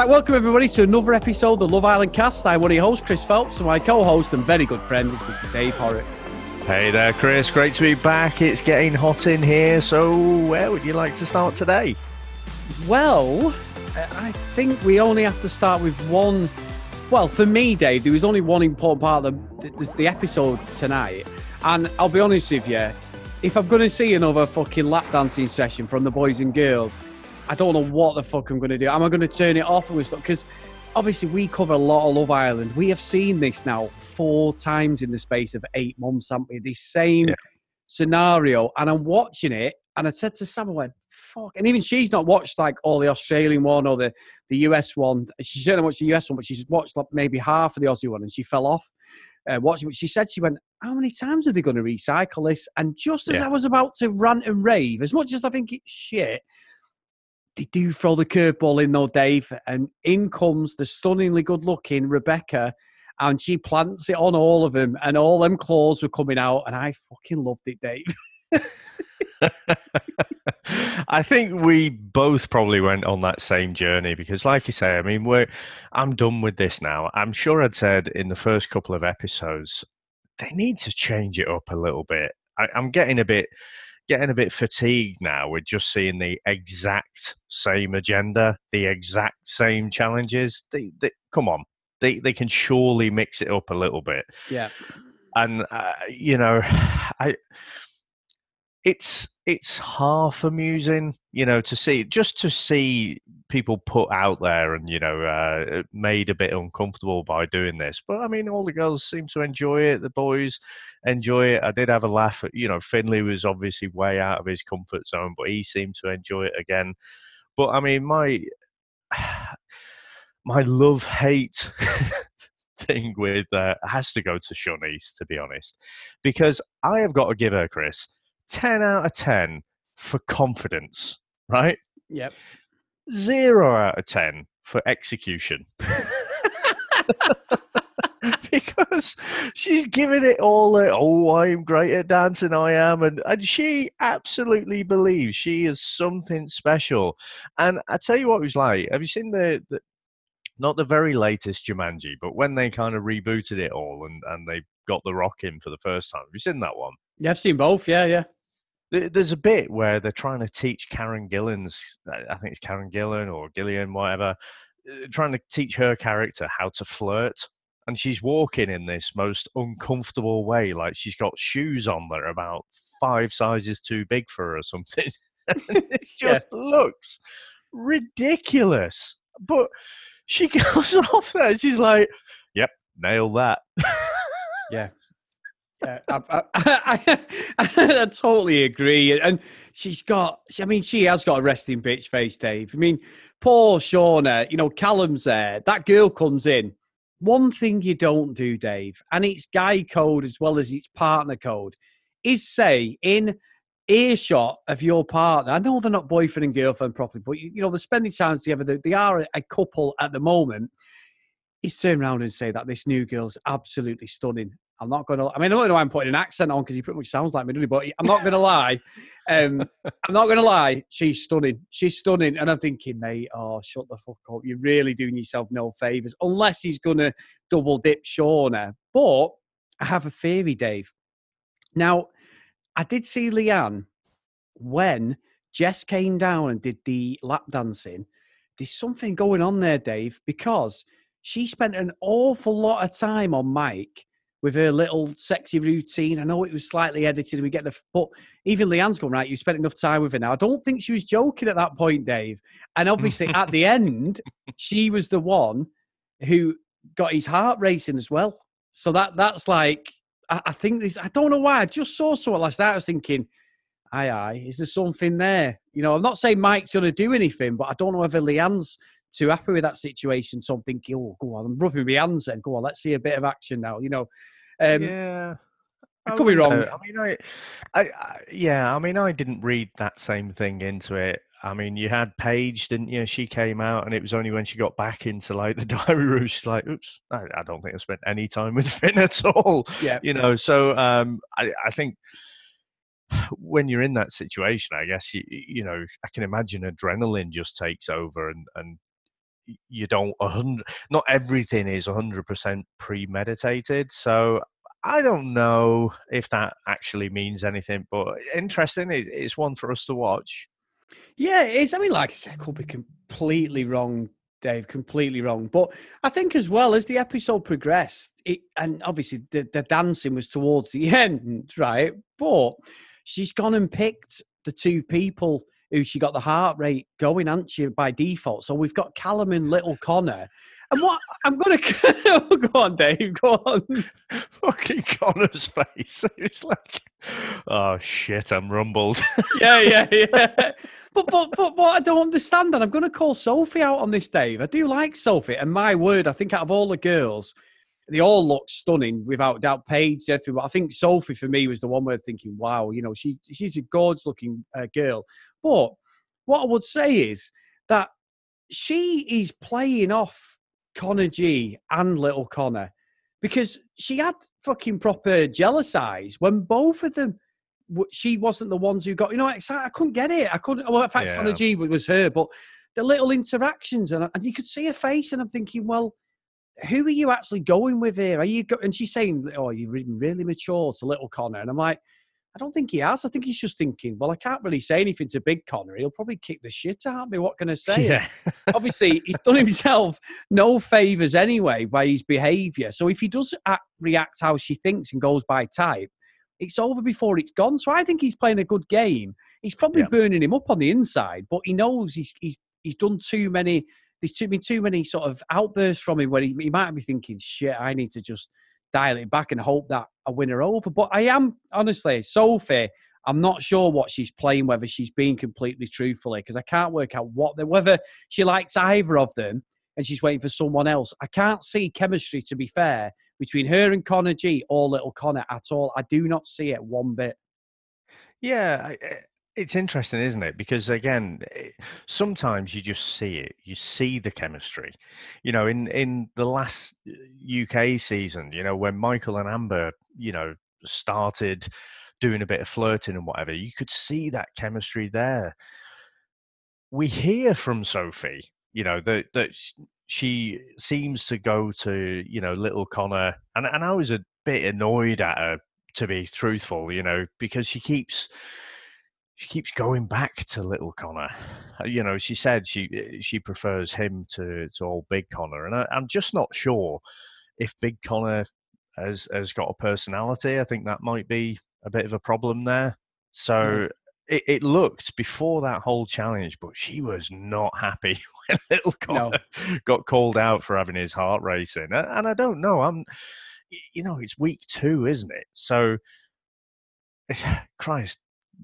Right, welcome everybody to another episode of the Love Island cast. I'm one of your hosts, Chris Phelps, and my co host and very good friend is Mr. Dave Horrocks. Hey there, Chris. Great to be back. It's getting hot in here. So, where would you like to start today? Well, uh, I think we only have to start with one. Well, for me, Dave, there was only one important part of the, the, the episode tonight. And I'll be honest with you, if I'm going to see another fucking lap dancing session from the boys and girls, I don't know what the fuck I'm going to do. Am I going to turn it off and stuff? Because obviously we cover a lot of Love Island. We have seen this now four times in the space of eight months, haven't we? This same yeah. scenario. And I'm watching it, and I said to Sam, I went, fuck. And even she's not watched like all the Australian one or the, the US one. She certainly watched the US one, but she's watched like maybe half of the Aussie one and she fell off. Uh, watching, but she said she went, "How many times are they going to recycle this?" And just as yeah. I was about to rant and rave, as much as I think it's shit, they do throw the curveball in though, Dave, and in comes the stunningly good-looking Rebecca, and she plants it on all of them, and all them claws were coming out, and I fucking loved it, Dave. I think we both probably went on that same journey because, like you say, I mean, we're I'm done with this now. I'm sure I'd said in the first couple of episodes they need to change it up a little bit. I, I'm getting a bit getting a bit fatigued now with just seeing the exact same agenda, the exact same challenges. They, they come on, they they can surely mix it up a little bit. Yeah, and uh, you know, I it's it's half amusing, you know, to see just to see people put out there and you know uh, made a bit uncomfortable by doing this. But I mean, all the girls seem to enjoy it. The boys enjoy it. I did have a laugh. At, you know, Finley was obviously way out of his comfort zone, but he seemed to enjoy it again. But I mean, my my love hate. thing with uh, has to go to Siânnise, to be honest, because I have got to give her, Chris, 10 out of 10 for confidence, right? Yep. Zero out of 10 for execution. because she's giving it all a, oh i'm great at dancing i am and, and she absolutely believes she is something special and i tell you what it was like have you seen the, the not the very latest Jumanji, but when they kind of rebooted it all and, and they got the rock in for the first time. Have you seen that one? Yeah, I've seen both. Yeah, yeah. There's a bit where they're trying to teach Karen Gillan's, I think it's Karen Gillan or Gillian, whatever, uh, trying to teach her character how to flirt. And she's walking in this most uncomfortable way, like she's got shoes on that are about five sizes too big for her or something. it just yeah. looks ridiculous. But she goes off there. She's like, "Yep, nail that." yeah, yeah, I, I, I, I, totally agree. And she's got, I mean, she has got a resting bitch face, Dave. I mean, poor Shaughna, you know, Callum's there. That girl comes in. One thing you don't do, Dave, and it's guy code as well as it's partner code, is say in earshot of your partner. I know they're not boyfriend and girlfriend properly, but you, you know, they're spending time together. They, they are a couple at the moment. He's turn around and say that this new girl's absolutely stunning I'm not going to. I mean, I don't know why I'm putting an accent on because he pretty much sounds like me, doesn't he? But I'm not going to lie. Um, I'm not going to lie. She's stunning. She's stunning. And I'm thinking, mate, oh, shut the fuck up. You're really doing yourself no favors unless he's going to double dip Shaughna. But I have a theory, Dave. Now, I did see Leanne when Jess came down and did the lap dancing. There's something going on there, Dave, because she spent an awful lot of time on Mike with her little sexy routine. I know it was slightly edited. We get the but even Leanne's going right. You spent enough time with her now. I don't think she was joking at that point, Dave. And obviously, at the end, she was the one who got his heart racing as well. So that that's like I, I think this. I don't know why. I just saw someone last night. I was thinking, aye, aye, is there something there? You know, I'm not saying Mike's going to do anything, but I don't know whether Leanne's too happy with that situation. So I'm thinking, oh, go on, I'm rubbing my hands then. Go on, let's see a bit of action now. You know, um, yeah. I could be wrong. Know. I mean, I, I, I, yeah, I mean, I didn't read that same thing into it. I mean, you had Paige, didn't you? She came out, and it was only when she got back into like the diary room, she's like, "Oops, I, I don't think I spent any time with Finn at all." Yeah, you know. So, um, I, I think when you're in that situation, I guess you, you know, I can imagine adrenaline just takes over, and and you don't 100 not everything is 100% premeditated so i don't know if that actually means anything but interesting it's one for us to watch yeah it is i mean like i said could be completely wrong Dave, completely wrong. But I think as well as the episode progressed, it, and obviously the, the dancing was towards the end, right? But she's gone and picked the two people who she got the heart rate going, hasn't she, by default? So we've got Callum and Little Connor. And what I'm gonna go on, Dave. Go on. Fucking Connor's face. It's like, oh shit, I'm rumbled. yeah, yeah, yeah. But but but what I don't understand, and I'm going to call Sophie out on this, Dave. I do like Sophie, and my word, I think out of all the girls, they all look stunning without doubt. Paige, everything, but I think Sophie for me was the one where thinking, wow, you know, she she's a gorgeous looking uh, girl. But what I would say is that she is playing off Connor G and Little Connor because she had fucking proper jealous eyes when both of them. She wasn't the ones who got, you know, I couldn't get it. I couldn't. Well, in fact, yeah. Connor G was her, but the little interactions and, and you could see her face, and I'm thinking, well, who are you actually going with here? Are you go-? and she's saying, "Oh, you're really mature to little Connor," and I'm like, I don't think he has. I think he's just thinking, well, I can't really say anything to Big Connor. He'll probably kick the shit out of me. What can I say? Yeah. Obviously, he's done himself no favors anyway by his behavior. So if he does act, react how she thinks and goes by type, it's over before it's gone. So I think he's playing a good game. He's probably yeah. burning him up on the inside, but he knows he's he's he's done too many there's too, been too many sort of outbursts from him where he, he might be thinking, shit, I need to just dial it back and hope that I win her over. But I am, honestly, Sophie, I'm not sure what she's playing, whether she's being completely truthfully, because I can't work out what the, whether she likes either of them and she's waiting for someone else. I can't see chemistry, to be fair, between her and Connor G or Little Connor at all. I do not see it one bit. Yeah, eh, it's interesting, isn't it? Because again, eh, sometimes you just see it. You see the chemistry. You know, in in the last UK eh, season, you know, when Michael and Amber, you know, started doing a bit of flirting and whatever, you could see that chemistry there. We hear from Sophie, you know, that that she seems to go to, you know, little Connor, and and I was a bit annoyed at her to be truthful, you know, because she keeps she keeps going back to little Connor. Uh, you know, she said she eh, she prefers him to to old Big Connor, and I, am just not sure if Big Connor has has got a personality. I think that might be a bit of a problem there. So. It, it, looked before that whole challenge, but she was not happy when little Connor no. got called out for having his heart racing. And I don't know. I'm, you know, it's week two, isn't it? So, Christ,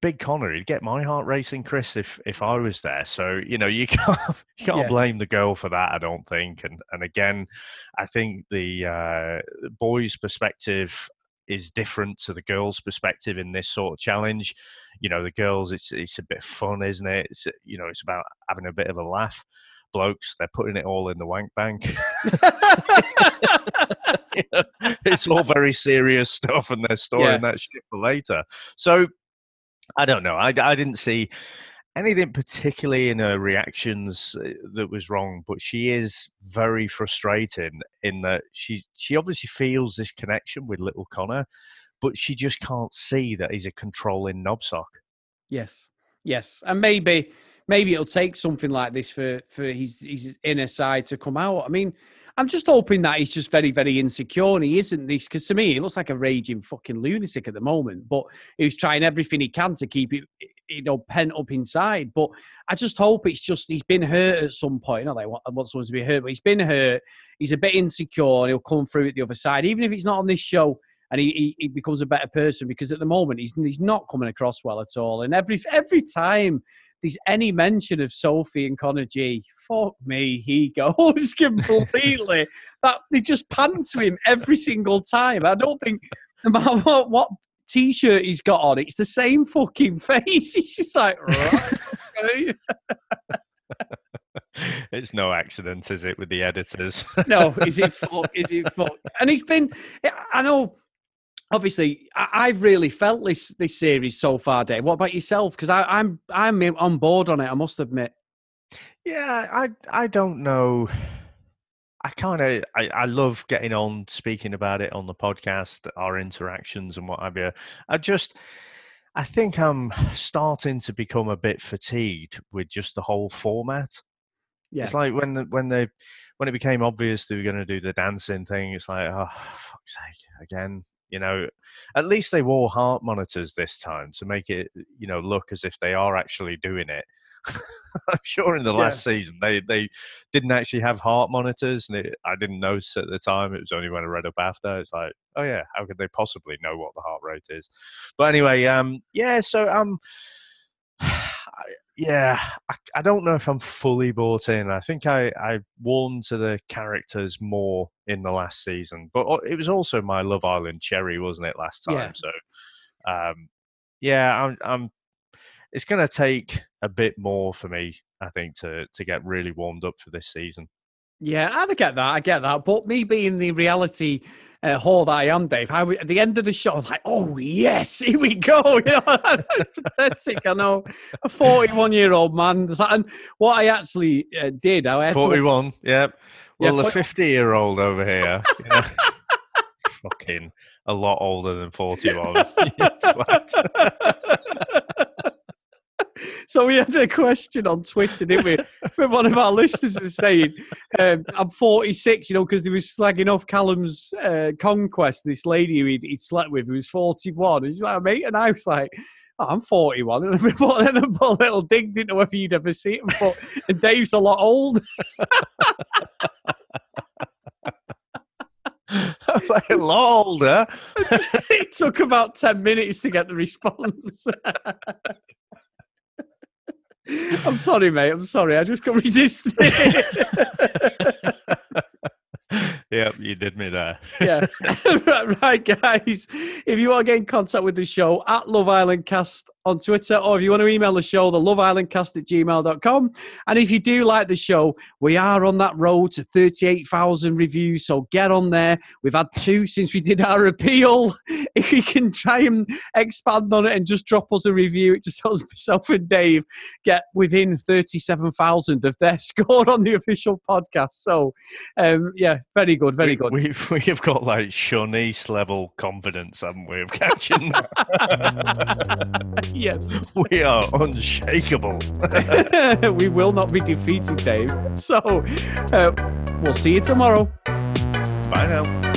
Big Connor, he'd get my heart racing, Chris, if if I was there. So you know, you can't you can't yeah. blame the girl for that. I don't think. And and again, I think the uh, boys' perspective is different to the girls' perspective in this sort of challenge. You know, the girls, it's it's a bit fun, isn't it? It's you know, it's about having a bit of a laugh. Blokes, they're putting it all in the wank bank. it's all very serious stuff, and they're storing yeah. that shit for later. So I don't know. I, I didn't see anything particularly in her reactions uh, that was wrong, but she is very frustrating in that she she obviously feels this connection with little Connor, but she just can't see that he's a controlling knobsock. Yes, yes, and maybe maybe it'll take something like this for for his his inner side to come out. I mean, I'm just hoping that he's just very, very insecure and he isn't this because to me he looks like a raging fucking lunatic at the moment. But he's trying everything he can to keep it, you know, pent up inside. But I just hope it's just he's been hurt at some point. Not like I want someone to be hurt, but he's been hurt. He's a bit insecure and he'll come through at the other side, even if it's not on this show. And he, he, he becomes a better person because at the moment he's he's not coming across well at all. And every every time there's any mention of Sophie and Connor G, fuck me, he goes completely. that they just pan to him every single time. I don't think no matter what, what t-shirt he's got on, it's the same fucking face. He's just like, right. it's no accident, is it, with the editors? no, is it fuck? Is it fuck? And he's been. I know obviously I've really felt this this series so far, Dave. What about yourself? Because I'm I'm on board on it. I must admit. Yeah, I I don't know. I kind of I, I love getting on speaking about it on the podcast, our interactions and what have you. I just I think I'm starting to become a bit fatigued with just the whole format. Yeah. It's like when the, when they when it became obvious they were going to do the dancing thing. It's like oh fuck's sake again. You know, at least they wore heart monitors this time to make it you know look as if they are actually doing it. I'm sure in the Yeah. last season they they didn't actually have heart monitors, and it, I didn't notice at the time. It was only when I read up after. It's like, oh yeah, how could they possibly know what the heart rate is? But anyway, um, yeah. So um, I- yeah, I, I don't know if I'm fully bought in. I think I I warmed to the characters more in the last season, but it was also my Love Island cherry, wasn't it, last time? Yeah. So, um, yeah, I'm I'm it's going to take a bit more for me, I think, to to get really warmed up for this season. Yeah, I get that. I get that. But me being the reality uh, hold I am, Dave. I, at the end of the show, I'm like, oh yes, here we go. You know, pathetic. I know a 41 year old man. And what I actually uh, did, I had 41. To... Yep. Well, yeah, the 50 year old over here. Fucking a lot older than 41 so we had a question on Twitter, didn't we? From one of our listeners was saying, um, "I'm 46," you know, because they was slagging off Callum's uh, conquest. This lady who he'd, he'd slept with, who was 41, and she's like, "Mate," and I was like. Oh, I'm 41, and I put, and I put a little dig, didn't know whether you'd ever see it, but and Dave's a lot old. Like a lot older. it took about 10 minutes to get the response. I'm sorry, mate. I'm sorry. I just couldn't resist it. yep, you did me there. yeah. right, guys. If you want to get in contact with the show, at Love Island Cast on Twitter, or if you want to email the show, the Love Island Cast at gmail.com. And if you do like the show, we are on that road to 38,000 reviews. So get on there. We've had two since we did our appeal. If you can try and expand on it and just drop us a review, it just helps myself and Dave get within 37,000 of their score on the official podcast. So, um, yeah, very good, very we, good. We we have got like Siânnise level confidence, haven't we, of catching them? yes. we are unshakable. we will not be defeated, Dave. So, uh, we'll see you tomorrow. Bye now.